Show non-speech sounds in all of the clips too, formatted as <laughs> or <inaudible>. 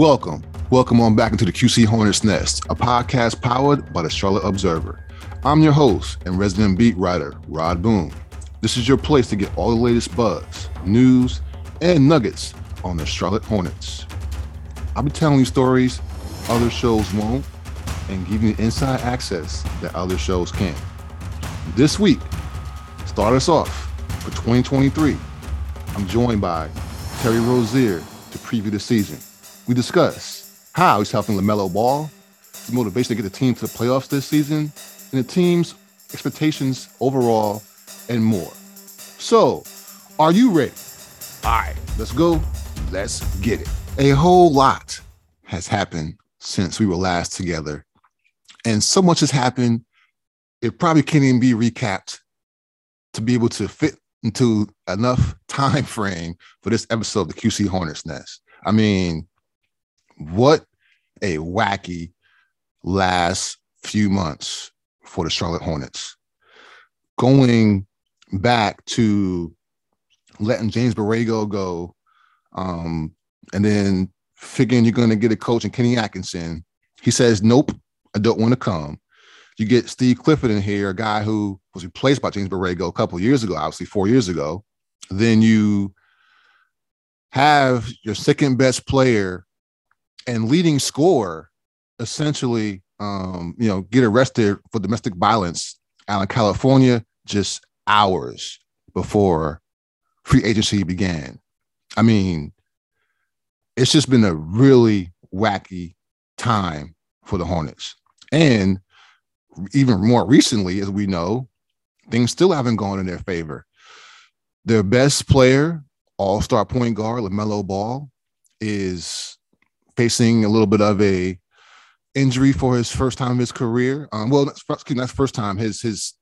Welcome. Welcome on back into the QC Hornets Nest, a podcast powered by the Charlotte Observer. I'm your host and resident beat writer, Rod Boone. This is your place to get all the latest buzz, news, and nuggets on the Charlotte Hornets. I'll be telling you stories other shows won't and giving you inside access that other shows can't. This week, start us off for 2023. I'm joined by Terry Rozier to preview the season. We discuss how he's helping LaMelo Ball, the motivation to get the team to the playoffs this season, and the team's expectations overall, and more. So, are you ready? All right, let's go. Let's get it. A whole lot has happened since we were last together. And so much has happened, it probably can't even be recapped to be able to fit into enough <laughs> time frame for this episode of the QC Hornets Nest. I mean, what a wacky last few months for the Charlotte Hornets. Going back to letting James Borrego go, um, and then figuring you're going to get a coach in Kenny Atkinson. He says, Nope, I don't want to come. You get Steve Clifford in here, a guy who was replaced by James Borrego a couple years ago, obviously four years ago. Then you have your second best player and leading scorer essentially, um, you know, get arrested for domestic violence out in California just hours before free agency began. I mean, it's just been a really wacky time for the Hornets. And even more recently, as we know, things still haven't gone in their favor. Their best player, all star point guard, LaMelo Ball, is facing a little bit of a injury for his first time of his career. Um, well, that's, excuse me, that's first time. His his,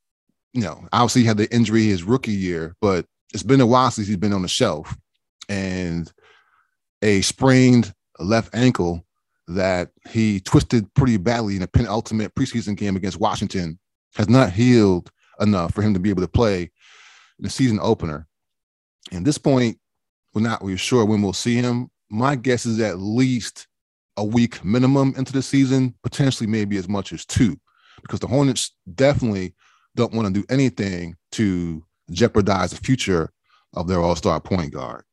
you know, obviously he had the injury his rookie year, but it's been a while since he's been on the shelf, and a sprained left ankle that he twisted pretty badly in a penultimate preseason game against Washington has not healed enough for him to be able to play in the season opener. And this point, we're not really sure when we'll see him. My guess is at least a week minimum into the season, potentially maybe as much as two, because the Hornets definitely don't want to do anything to jeopardize the future of their all-star point guard.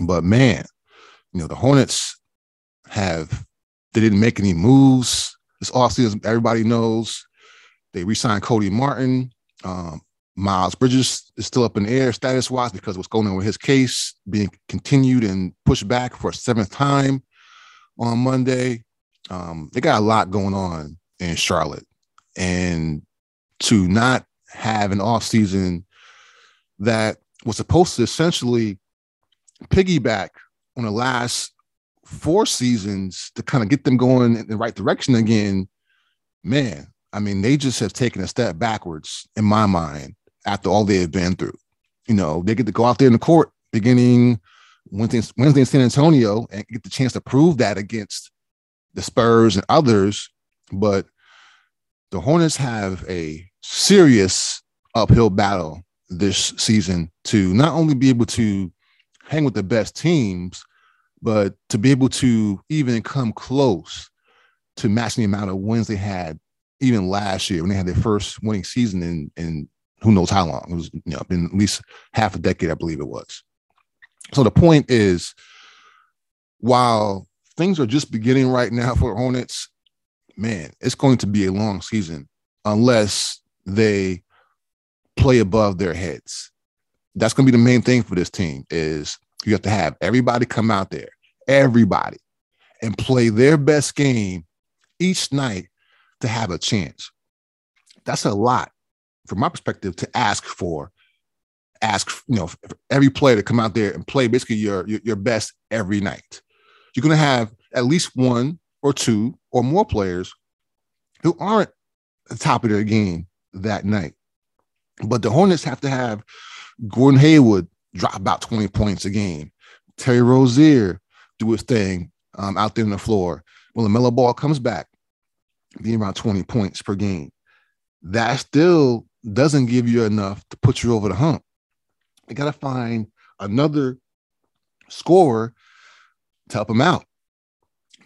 But man, you know, the Hornets have they didn't make any moves this offseason. Everybody knows they re-signed Cody Martin. Um, Miles Bridges is still up in the air status wise because what's going on with his case being continued and pushed back for a seventh time on Monday. Um, they got a lot going on in Charlotte. And to not have an offseason that was supposed to essentially piggyback on the last four seasons to kind of get them going in the right direction again, man, I mean, they just have taken a step backwards in my mind after all they have been through. You know, they get to go out there in the court beginning Wednesday, Wednesday in San Antonio and get the chance to prove that against the Spurs and others. But the Hornets have a serious uphill battle this season to not only be able to hang with the best teams, but to be able to even come close to matching the amount of wins they had even last year when they had their first winning season in in who knows how long. It was you know been at least half a decade, I believe it was. So the point is, while things are just beginning right now for Hornets, man, it's going to be a long season unless they play above their heads. That's going to be the main thing for this team is you have to have everybody come out there, everybody, and play their best game each night to have a chance. That's a lot from my perspective to ask for. Ask, you know, every player to come out there and play basically your, your, your best every night. You're going to have at least one or two or more players who aren't the top of their game that night. But the Hornets have to have Gordon Hayward drop about 20 points a game. Terry Rozier do his thing um, out there on the floor. When LaMelo Ball comes back, being around 20 points per game. That still doesn't give you enough to put you over the hump. You got to find another scorer to help him out.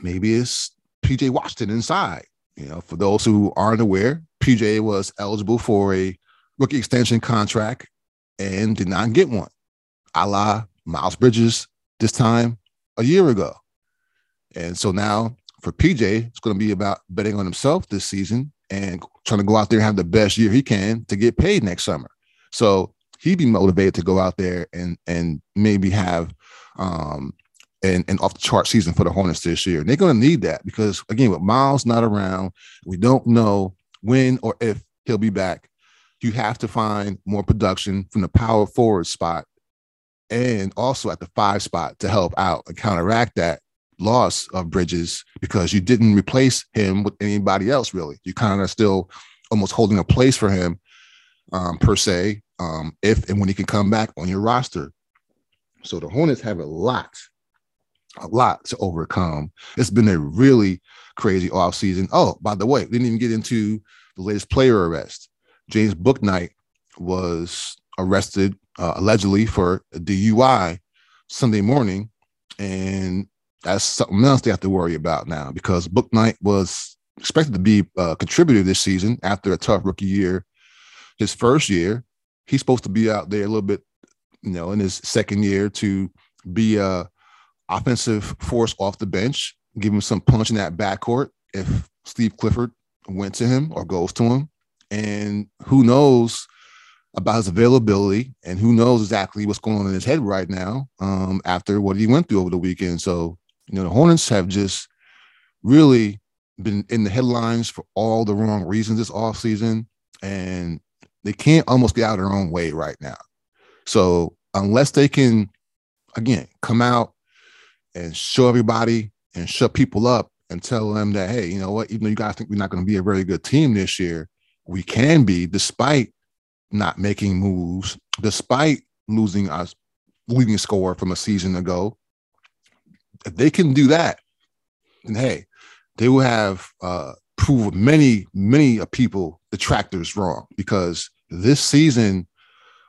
maybe it's PJ Washington inside. You know, for those who aren't aware, PJ was eligible for a rookie extension contract and did not get one, a la Miles Bridges this time a year ago. And so now for PJ, it's going to be about betting on himself this season and trying to go out there and have the best year he can to get paid next summer. So he'd be motivated to go out there and and maybe have um an, an off the chart season for the Hornets this year. And they're going to need that because again, with Miles not around, we don't know when or if he'll be back. You have to find more production from the power forward spot and also at the five spot to help out and counteract that loss of Bridges because you didn't replace him with anybody else really. You kind of still almost holding a place for him um, per se, um, if and when he can come back on your roster. So the Hornets have a lot, a lot to overcome. It's been a really crazy offseason. Oh, by the way, didn't even get into the latest player arrest. James Bouknight was arrested uh, allegedly for DUI Sunday morning, and that's something else they have to worry about now because Bouknight was expected to be a contributor this season after a tough rookie year. His first year, he's supposed to be out there a little bit, you know, in his second year to be a offensive force off the bench, give him some punch in that backcourt if Steve Clifford went to him or goes to him. And who knows about his availability and who knows exactly what's going on in his head right now um, after what he went through over the weekend. So you know, the Hornets have just really been in the headlines for all the wrong reasons this offseason, and they can't almost get out of their own way right now. So unless they can, again, come out and show everybody and shut people up and tell them that, hey, you know what, even though you guys think we're not going to be a very good team this year, we can be despite not making moves, despite losing us leading score from a season ago, if they can do that, then hey, they will have uh, proved many, many people detractors wrong because this season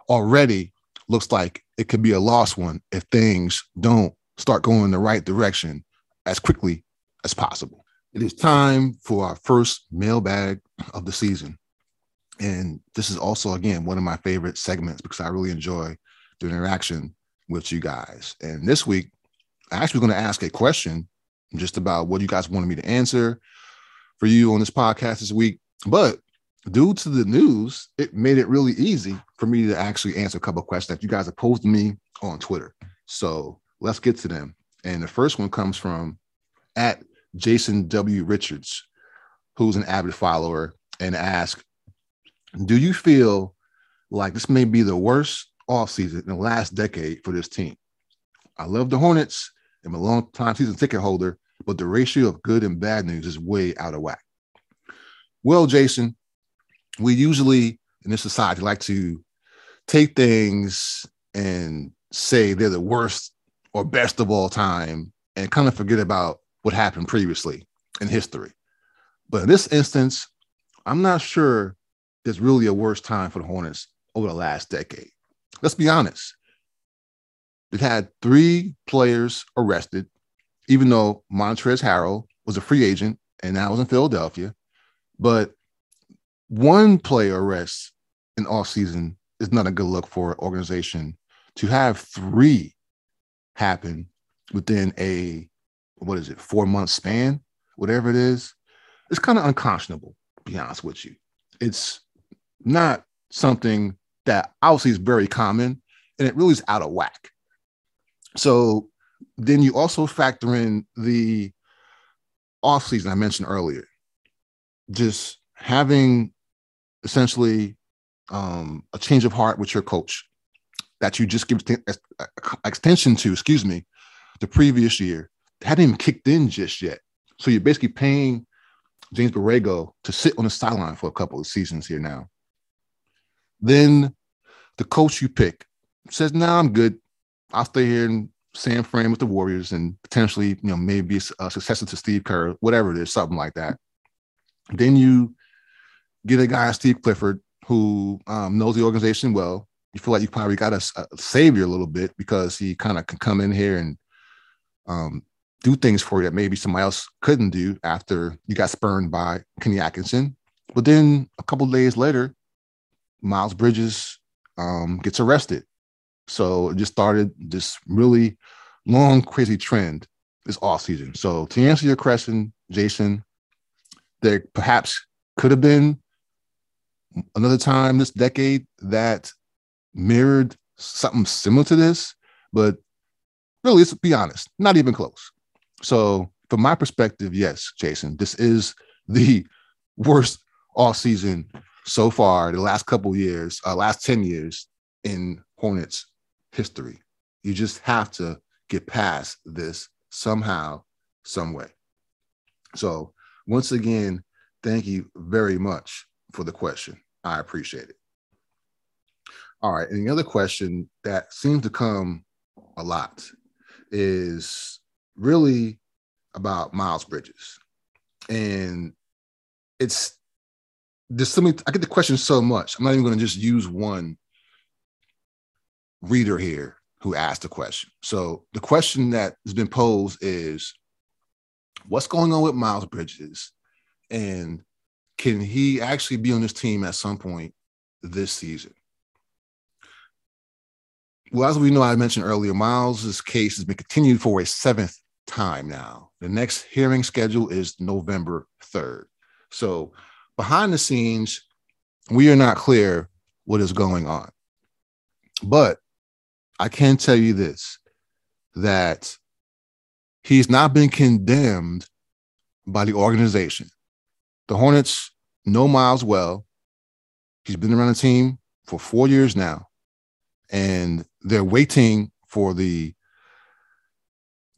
already looks like it could be a lost one if things don't start going in the right direction as quickly as possible. It is time for our first mailbag of the season. And this is also, again, one of my favorite segments because I really enjoy the interaction with you guys. And this week, actually going to ask a question just about what you guys wanted me to answer for you on this podcast this week. But due to the news, it made it really easy for me to actually answer a couple of questions that you guys have posed to me on Twitter. So let's get to them. And the first one comes from at Jason W. Richards, who's an avid follower, and asks, Do you feel like this may be the worst offseason in the last decade for this team? I love the Hornets I'm a long time season ticket holder, but the ratio of good and bad news is way out of whack. Well, Jason, we usually in this society like to take things and say they're the worst or best of all time and kind of forget about what happened previously in history. But in this instance, I'm not sure there's really a worse time for the Hornets over the last decade. Let's be honest. They've had three players arrested, even though Montrezl Harrell was a free agent and now was in Philadelphia. But one player arrest in off season is not a good look for an organization. To have three happen within a what is it, four month span, whatever it is, it's kind of unconscionable, to be honest with you. It's not something that obviously is very common and it really is out of whack. So then you also factor in the off season I mentioned earlier, just having essentially um, a change of heart with your coach that you just give extension to, excuse me, the previous year hadn't even kicked in just yet. So you're basically paying James Borrego to sit on the sideline for a couple of seasons here now. Then the coach you pick says, "No, nah, I'm good. I'll stay here in San Fran with the Warriors and potentially, you know, maybe a successor to Steve Kerr, whatever it is, something like that. Then you get a guy, Steve Clifford, who um, knows the organization well. You feel like you probably got a, a savior a little bit because he kind of can come in here and um, do things for you that maybe somebody else couldn't do after you got spurned by Kenny Atkinson. But then a couple days later, Miles Bridges um, gets arrested. So it just started this really long, crazy trend this off season. So to answer your question, Jason, there perhaps could have been another time this decade that mirrored something similar to this, but really, let's be honest, not even close. So, from my perspective, yes, Jason, this is the <laughs> worst off season so far, the last couple years, uh, last 10 years in Hornets history. You just have to get past this somehow, some way. So, once again, thank you very much for the question. I appreciate it. All right. And the other question that seems to come a lot is really about Miles Bridges. And it's there's so many, I get the question so much. I'm not even going to just use one reader here who asked the question. So the question that has been posed is what's going on with Miles Bridges and can he actually be on this team at some point this season? Well, as we know, I mentioned earlier, Miles's case has been continued for a seventh time now. The next hearing schedule is November 3rd. So behind the scenes, we are not clear what is going on. But I can tell you this that he's not been condemned by the organization. The Hornets know Miles well. He's been around the team for four years now, and they're waiting for the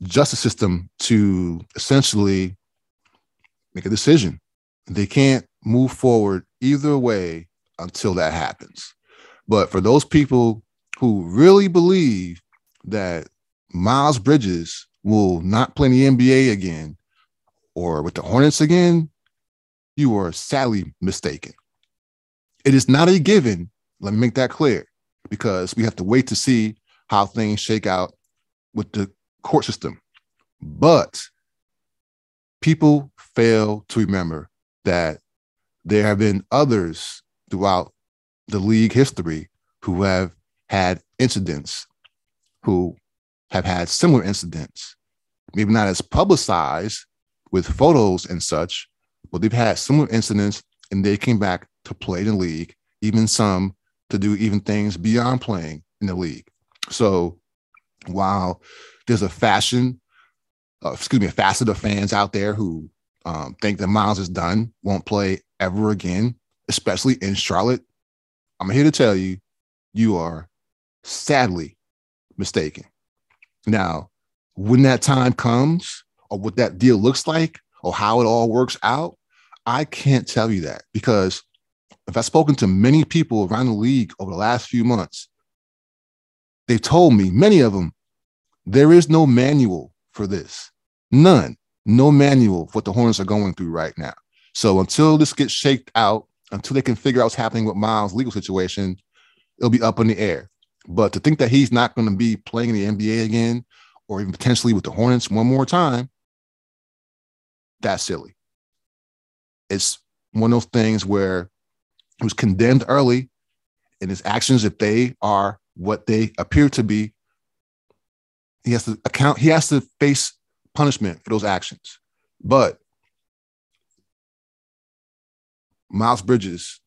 justice system to essentially make a decision. They can't move forward either way until that happens. But for those people who really believe that Miles Bridges will not play in the NBA again or with the Hornets again, you are sadly mistaken. It is not a given. Let me make that clear because we have to wait to see how things shake out with the court system. But people fail to remember that there have been others throughout the league history who have had incidents, who have had similar incidents, maybe not as publicized with photos and such, but they've had similar incidents and they came back to play the league, even some to do even things beyond playing in the league. So while there's a fashion, uh, excuse me, a facet of fans out there who um, think that Miles is done, won't play ever again, especially in Charlotte, I'm here to tell you, you are sadly mistaken. Now, when that time comes, or what that deal looks like, or how it all works out, I can't tell you that because if I've spoken to many people around the league over the last few months, they've told me, many of them, there is no manual for this. None. No manual for what the Hornets are going through right now. So until this gets shaked out, until they can figure out what's happening with Miles' legal situation, it'll be up in the air. But to think that he's not going to be playing in the NBA again, or even potentially with the Hornets one more time, that's silly. It's one of those things where he was condemned early, and his actions, if they are what they appear to be, he has to account, he has to face punishment for those actions. But Miles Bridges,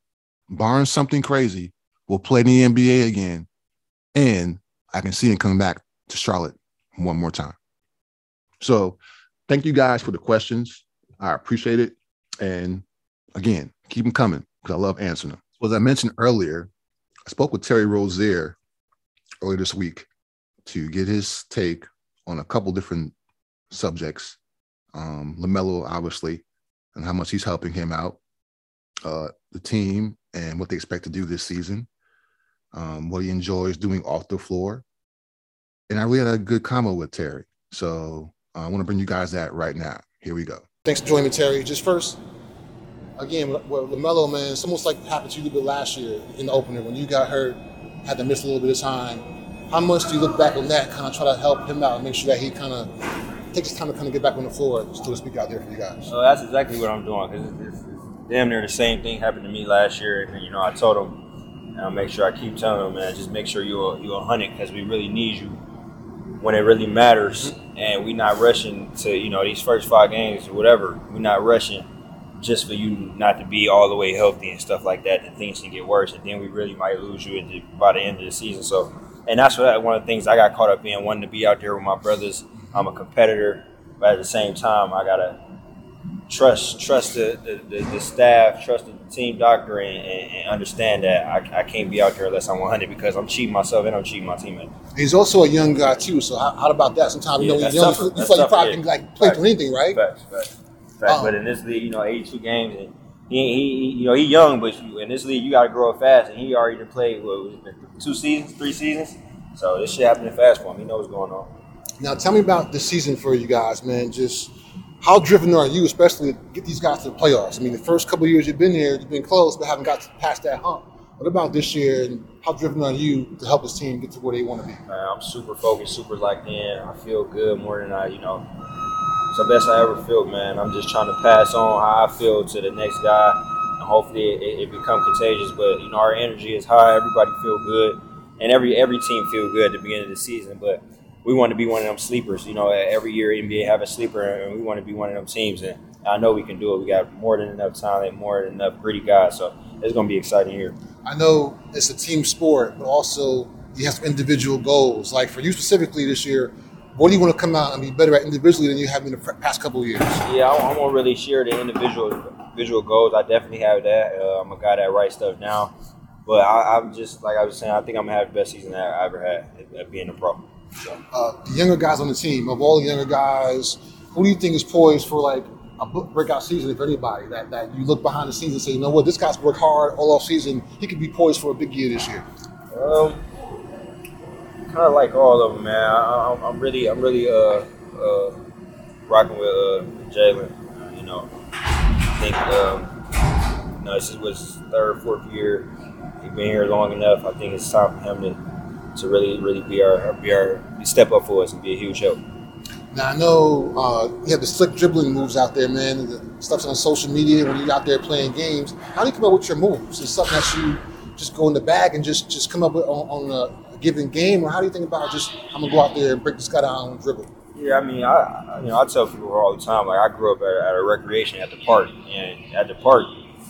barring something crazy, will play in the NBA again. And I can see him coming back to Charlotte one more time. So thank you guys for the questions. I appreciate it. And again, keep them coming because I love answering them. Well, as I mentioned earlier, I spoke with Terry Rozier earlier this week to get his take on a couple different subjects. Um, LaMelo, obviously, and how much he's helping him out, uh, the team, and what they expect to do this season, um, what he enjoys doing off the floor. And I really had a good combo with Terry. So uh, I want to bring you guys that right now. Here we go. Thanks for joining me, Terry. Just first, again, well, LaMelo, man, it's almost like happened to you a little bit last year in the opener when you got hurt, had to miss a little bit of time. How much do you look back on that, kind of try to help him out and make sure that he kind of takes this time to kind of get back on the floor, so to speak, out there for you guys? So that's exactly what I'm doing because it's, it's, it's, damn near the same thing happened to me last year. And you know, I told them, and I'll make sure I keep telling them, man, just make sure you're you're hundred because we really need you when it really matters, and we're not rushing to you know these first five games or whatever. We're not rushing just for you not to be all the way healthy and stuff like that. And things can get worse, and then we really might lose you by the end of the season. So, and that's what one of the things I got caught up in, wanting to be out there with my brothers. I'm a competitor, but at the same time, I gotta trust trust the, the, the, the staff, trust the team doctor, and, and, and understand that I, I, can't be out there unless I'm 100 because I'm cheating myself and I'm cheating my teammates. He's also a young guy too, so how, how about that? Sometimes you know he's young, you feel you probably yeah. can like play through anything, right? Facts, facts, facts. Um, but in this league, you know, 82 games, and he, he you know he's young, but in this league you got to grow up fast, and he already played what two seasons, three seasons. So this shit happening fast for him. He knows what's going on. Now tell me about the season for you guys, man. Just how driven are you, especially to get these guys to the playoffs? I mean, the first couple years you've been here, you've been close, but haven't got past that hump. What about this year, and how driven are you to help this team get to where they want to be? I'm super focused, super locked in. I feel good more than I, you know, it's the best I ever felt, man. I'm just trying to pass on how I feel to the next guy, and hopefully it, it become contagious. But you know, our energy is high. Everybody feel good, and every every team feel good at the beginning of the season. But we want to be one of them sleepers. You know, every year NBA have a sleeper, and we want to be one of them teams. And I know we can do it. We got more than enough talent, more than enough gritty guys. So it's going to be exciting here. I know it's a team sport, but also you have some individual goals. Like for you specifically this year, what do you want to come out and be better at individually than you have in the past couple of years? Yeah, I, I won't really share the individual visual goals. I definitely have that. Uh, I'm a guy that writes stuff down. But I, am just like I was saying. I think I'm gonna have the best season that I ever had at, at being a pro. Uh, the younger guys on the team, of all the younger guys, who do you think is poised for like a breakout season, if anybody, that, that you look behind the scenes and say, you know what, this guy's worked hard all off season. He could be poised for a big year this year. Um, kind of like all of them, man. I, am really, I'm really uh, uh, rocking with uh, Jalen. You know, I think um, you know this is his third, fourth year. He's been here long enough. I think it's time for him to to really, really be our, be our step up for us and be a huge help. Now I know uh, you have the slick dribbling moves out there, man. The stuff's on social media when you're out there playing games. How do you come up with your moves? Is something that you just go in the bag and just just come up with on, on a given game, or how do you think about just I'm gonna go out there and break this guy down and dribble? Yeah, I mean, I you know I tell people all the time like I grew up at, at a recreation at the park, and at the park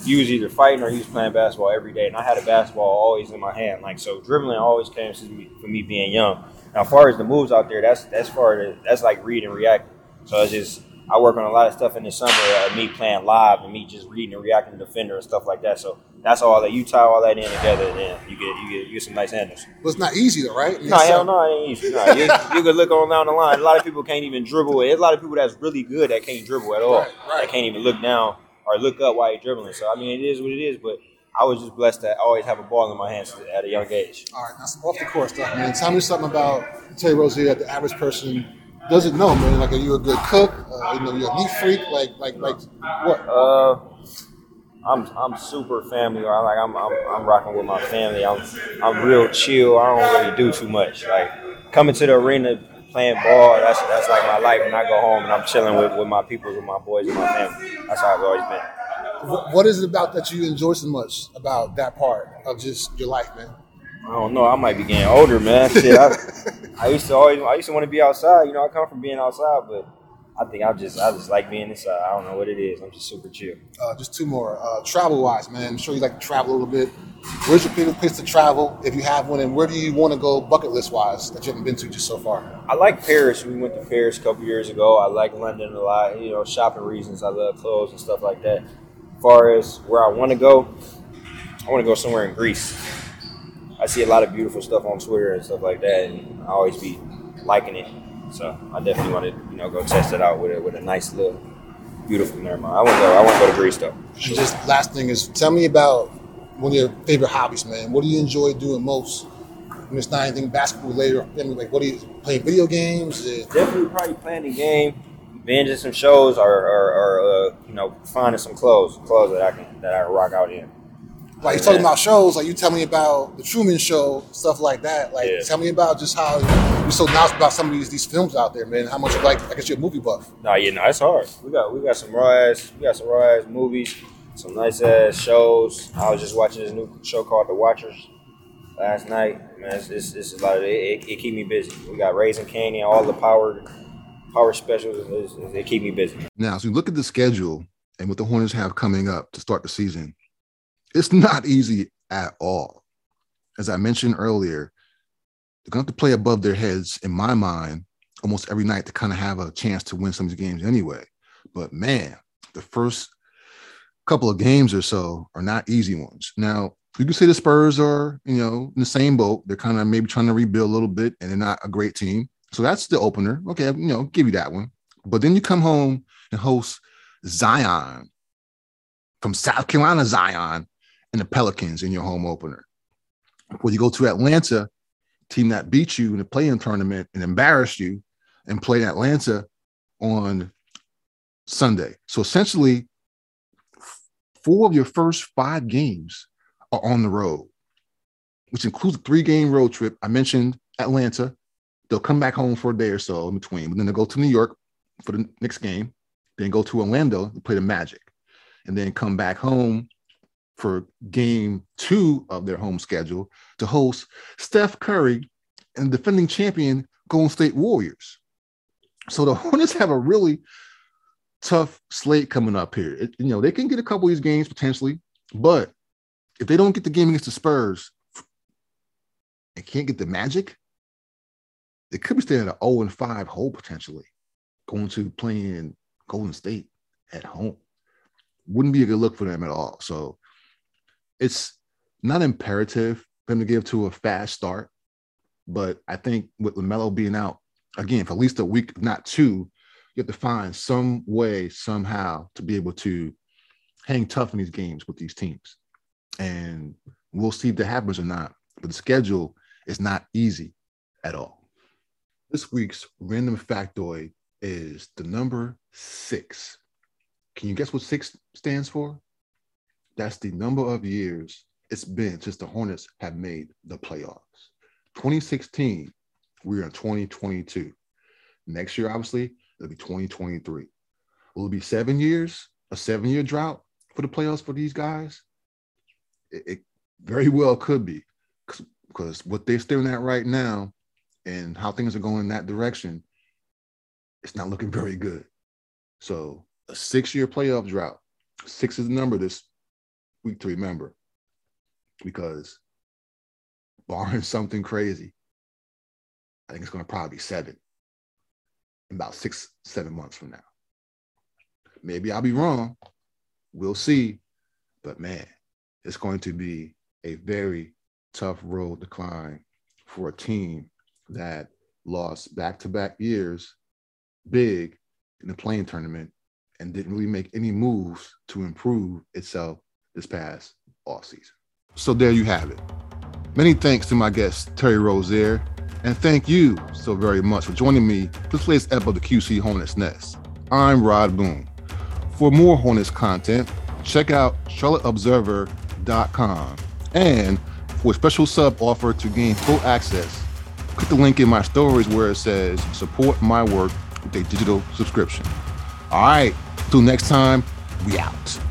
you was either fighting or he was playing basketball every day. And I had a basketball always in my hand. Like so dribbling always came to me for me being young. Now as far as the moves out there, that's that's far that's like read and react. So it's just I work on a lot of stuff in the summer, uh, me playing live and me just reading and reacting to defender and stuff like that. So that's all that you tie all that in together, and then you get you get you get some nice handles. But it's not easy though, right? no, hell no, it ain't easy. No, you, you could look on down the line. A lot of people can't even dribble. There's a lot of people that's really good that can't dribble at all. Right, right. That can't even look down or look up while you're dribbling. So I mean, it is what it is. But I was just blessed to always have a ball in my hands at a young age. All right, now some off the court stuff, man. Tell me something about Terry Rozier that the average person doesn't know, man. Like, are you a good cook? Uh, you know, you're a neat freak. Like, like, like, what? Uh, I'm I'm super family. Like, I'm I'm, I'm rocking with my family. I'm I'm real chill. I don't really do too much. Like, coming to the arena playing ball. That's that's like my life. When I go home and I'm chilling with, with my people, with my boys, and my family. That's how I've always been. What is it about that you enjoy so much about that part of just your life, man? I don't know. I might be getting older, man. Shit, I, <laughs> I used to always, I used to want to be outside. You know, I come from being outside, but I think I just I just like being inside. I don't know what it is. I'm just super chill. Uh, just two more. Uh, travel wise, man. I'm sure you like to travel a little bit. Where's your favorite place to travel if you have one, and where do you want to go bucket list wise that you haven't been to just so far? I like Paris. We went to Paris a couple years ago. I like London a lot. You know, shopping reasons. I love clothes and stuff like that. As far as where I want to go, I want to go somewhere in Greece. I see a lot of beautiful stuff on Twitter and stuff like that, and I always be liking it. So I definitely want to, you know, go test it out with a, with a nice little, beautiful. Never mind. I want to go. I want to go to Greece though. Sure. Just last thing is, tell me about one of your favorite hobbies, man. What do you enjoy doing most? When it's not anything basketball related, or like what do you playing video games? Definitely probably playing the game, binging some shows, or, or, or uh, you know, finding some clothes, clothes that I can that I rock out in. Like you're talking about shows, like you tell me about the Truman Show, stuff like that. Like Yeah. tell me about just how you're so knowledgeable about some of these, these films out there, man. How much you like? I guess you're a movie buff. Nah, yeah, no, it's hard. We got we got some raw ass we got some raw ass movies, some nice ass shows. I was just watching this new show called The Watchers last night. Man, it's, it's, it's a lot of it, it, it keep me busy. We got Raising Kanan, all the power power specials. It's, it's, it keep me busy. Now, as we look at the schedule and what the Hornets have coming up to start the season, it's not easy at all. As I mentioned earlier, they're going to have to play above their heads, in my mind, almost every night to kind of have a chance to win some of these games anyway. But man, the first couple of games or so are not easy ones. Now, you can say the Spurs are, you know, in the same boat. They're kind of maybe trying to rebuild a little bit, and they're not a great team. So that's the opener. Okay, you know, give you that one. But then you come home and host Zion from South Carolina, Zion, and the Pelicans in your home opener. Before you go to Atlanta, team that beat you in the play-in tournament and embarrassed you, and play Atlanta on Sunday. So essentially, four of your first five games are on the road, which includes a three-game road trip. I mentioned Atlanta. They'll come back home for a day or so in between, but then they'll go to New York for the next game, then go to Orlando and play the Magic, and then come back home for game two of their home schedule to host Steph Curry and defending champion Golden State Warriors. So the <laughs> Hornets have a really tough slate coming up here. It- you know, they can get a couple of these games potentially, but if they don't get the game against the Spurs and can't get the Magic, they could be staying at an 0 and 5 hole potentially, going to playing Golden State at home. Wouldn't be a good look for them at all. So it's not imperative for them to give to a fast start, but I think with LaMelo being out again for at least a week, not two, you have to find some way, somehow, to be able to hang tough in these games with these teams. And we'll see if that happens or not. But the schedule is not easy at all. This week's random factoid is the number six. Can you guess what six stands for? That's the number of years it's been since the Hornets have made the playoffs. 2016, we're in 2022. Next year, obviously, it'll be 2023. Will it be seven years, a seven year drought for the playoffs for these guys? It, it very well could be because what they're staring at right now and how things are going in that direction, it's not looking very good. So, a six year playoff drought, six is the number this week to remember because barring <laughs> something crazy, I think it's going to probably be seven in about six, seven months from now. Maybe I'll be wrong. We'll see. But man, it's going to be a very tough road to climb for a team that lost back to back years big in the play-in tournament and didn't really make any moves to improve itself this past offseason. So there you have it. Many thanks to my guest, Terry Rozier, and thank you so very much for joining me for this episode of the QC Hornets Nest. I'm Rod Boone. For more Hornets content, check out charlotteobserver.com. And for a special sub offer to gain full access, click the link in my stories where it says support my work with a digital subscription. All right, till next time, we out.